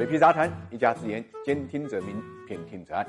水皮杂谈，一家之言，兼听则明，偏听则暗。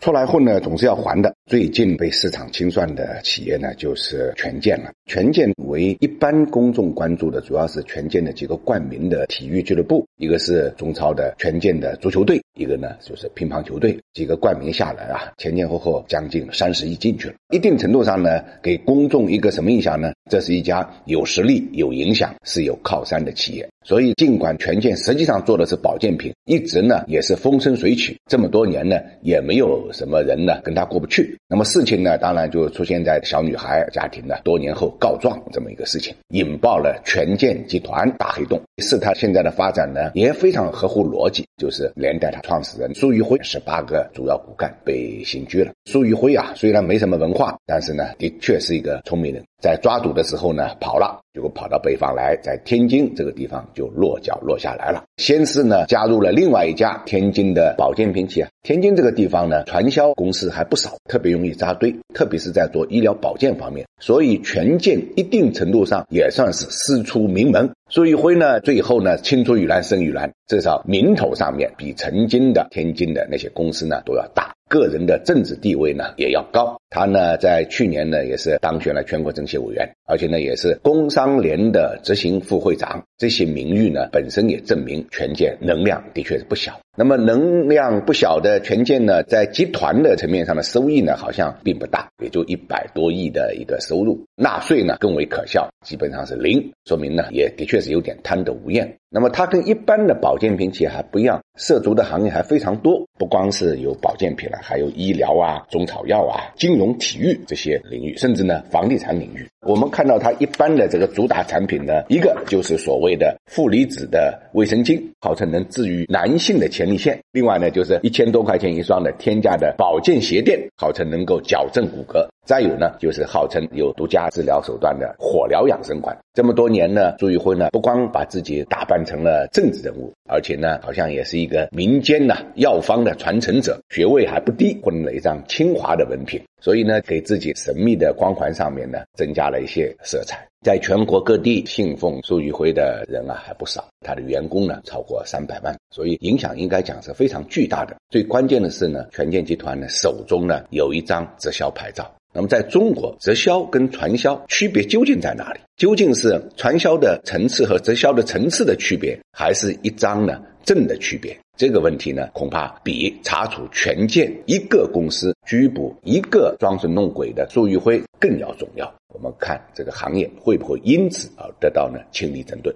出来混呢，总是要还的。最近被市场清算的企业呢，就是权健了。权健为一般公众关注的，主要是权健的几个冠名的体育俱乐部，一个是中超的权健的足球队，一个呢就是乒乓球队。几个冠名下来啊，前前后后将近三十亿进去了。一定程度上呢，给公众一个什么印象呢？这是一家有实力、有影响、是有靠山的企业。所以，尽管权健实际上做的是保健品，一直呢也是风生水起，这么多年呢也没有什么人呢跟他过不去。那么事情呢，当然就出现在小女孩家庭的多年后告状这么一个事情，引爆了权健集团大黑洞。是他现在的发展呢也非常合乎逻辑，就是连带他创始人苏玉辉十八个主要骨干被刑拘了。苏玉辉啊，虽然没什么文化，但是呢的确是一个聪明人。在抓赌的时候呢跑了，结果跑到北方来，在天津这个地方就落脚落下来了。先是呢加入了另外一家天津的保健品企业。天津这个地方呢传销公司还不少，特别容易扎堆，特别是在做医疗保健方面。所以权健一定程度上也算是师出名门。苏玉辉呢最后呢青出于蓝胜于蓝，至少名头上面比曾经的天津的那些公司呢都要大。个人的政治地位呢也要高，他呢在去年呢也是当选了全国政协委员，而且呢也是工商联的执行副会长，这些名誉呢本身也证明权健能量的确是不小。那么能量不小的权健呢，在集团的层面上的收益呢好像并不大，也就一百多亿的一个收入，纳税呢更为可笑，基本上是零，说明呢也的确是有点贪得无厌。那么它跟一般的保健品企业还不一样，涉足的行业还非常多，不光是有保健品了，还有医疗啊、中草药啊、金融、体育这些领域，甚至呢房地产领域。我们看到它一般的这个主打产品呢，一个就是所谓的负离子的卫生巾，号称能治愈男性的前列腺；另外呢，就是一千多块钱一双的天价的保健鞋垫，号称能够矫正骨骼。再有呢，就是号称有独家治疗手段的火疗养生馆。这么多年呢，朱玉辉呢不光把自己打扮成了政治人物，而且呢，好像也是一个民间的药方的传承者，学位还不低，混了一张清华的文凭。所以呢，给自己神秘的光环上面呢，增加了一些色彩。在全国各地信奉苏玉辉的人啊还不少，他的员工呢超过三百万，所以影响应该讲是非常巨大的。最关键的是呢，权健集团呢手中呢有一张直销牌照。那么在中国，直销跟传销区别究竟在哪里？究竟是传销的层次和直销的层次的区别，还是一张呢证的区别？这个问题呢，恐怕比查处权健一个公司、拘捕一个装神弄鬼的苏玉辉更要重要。我们看这个行业会不会因此而得到呢清理整顿？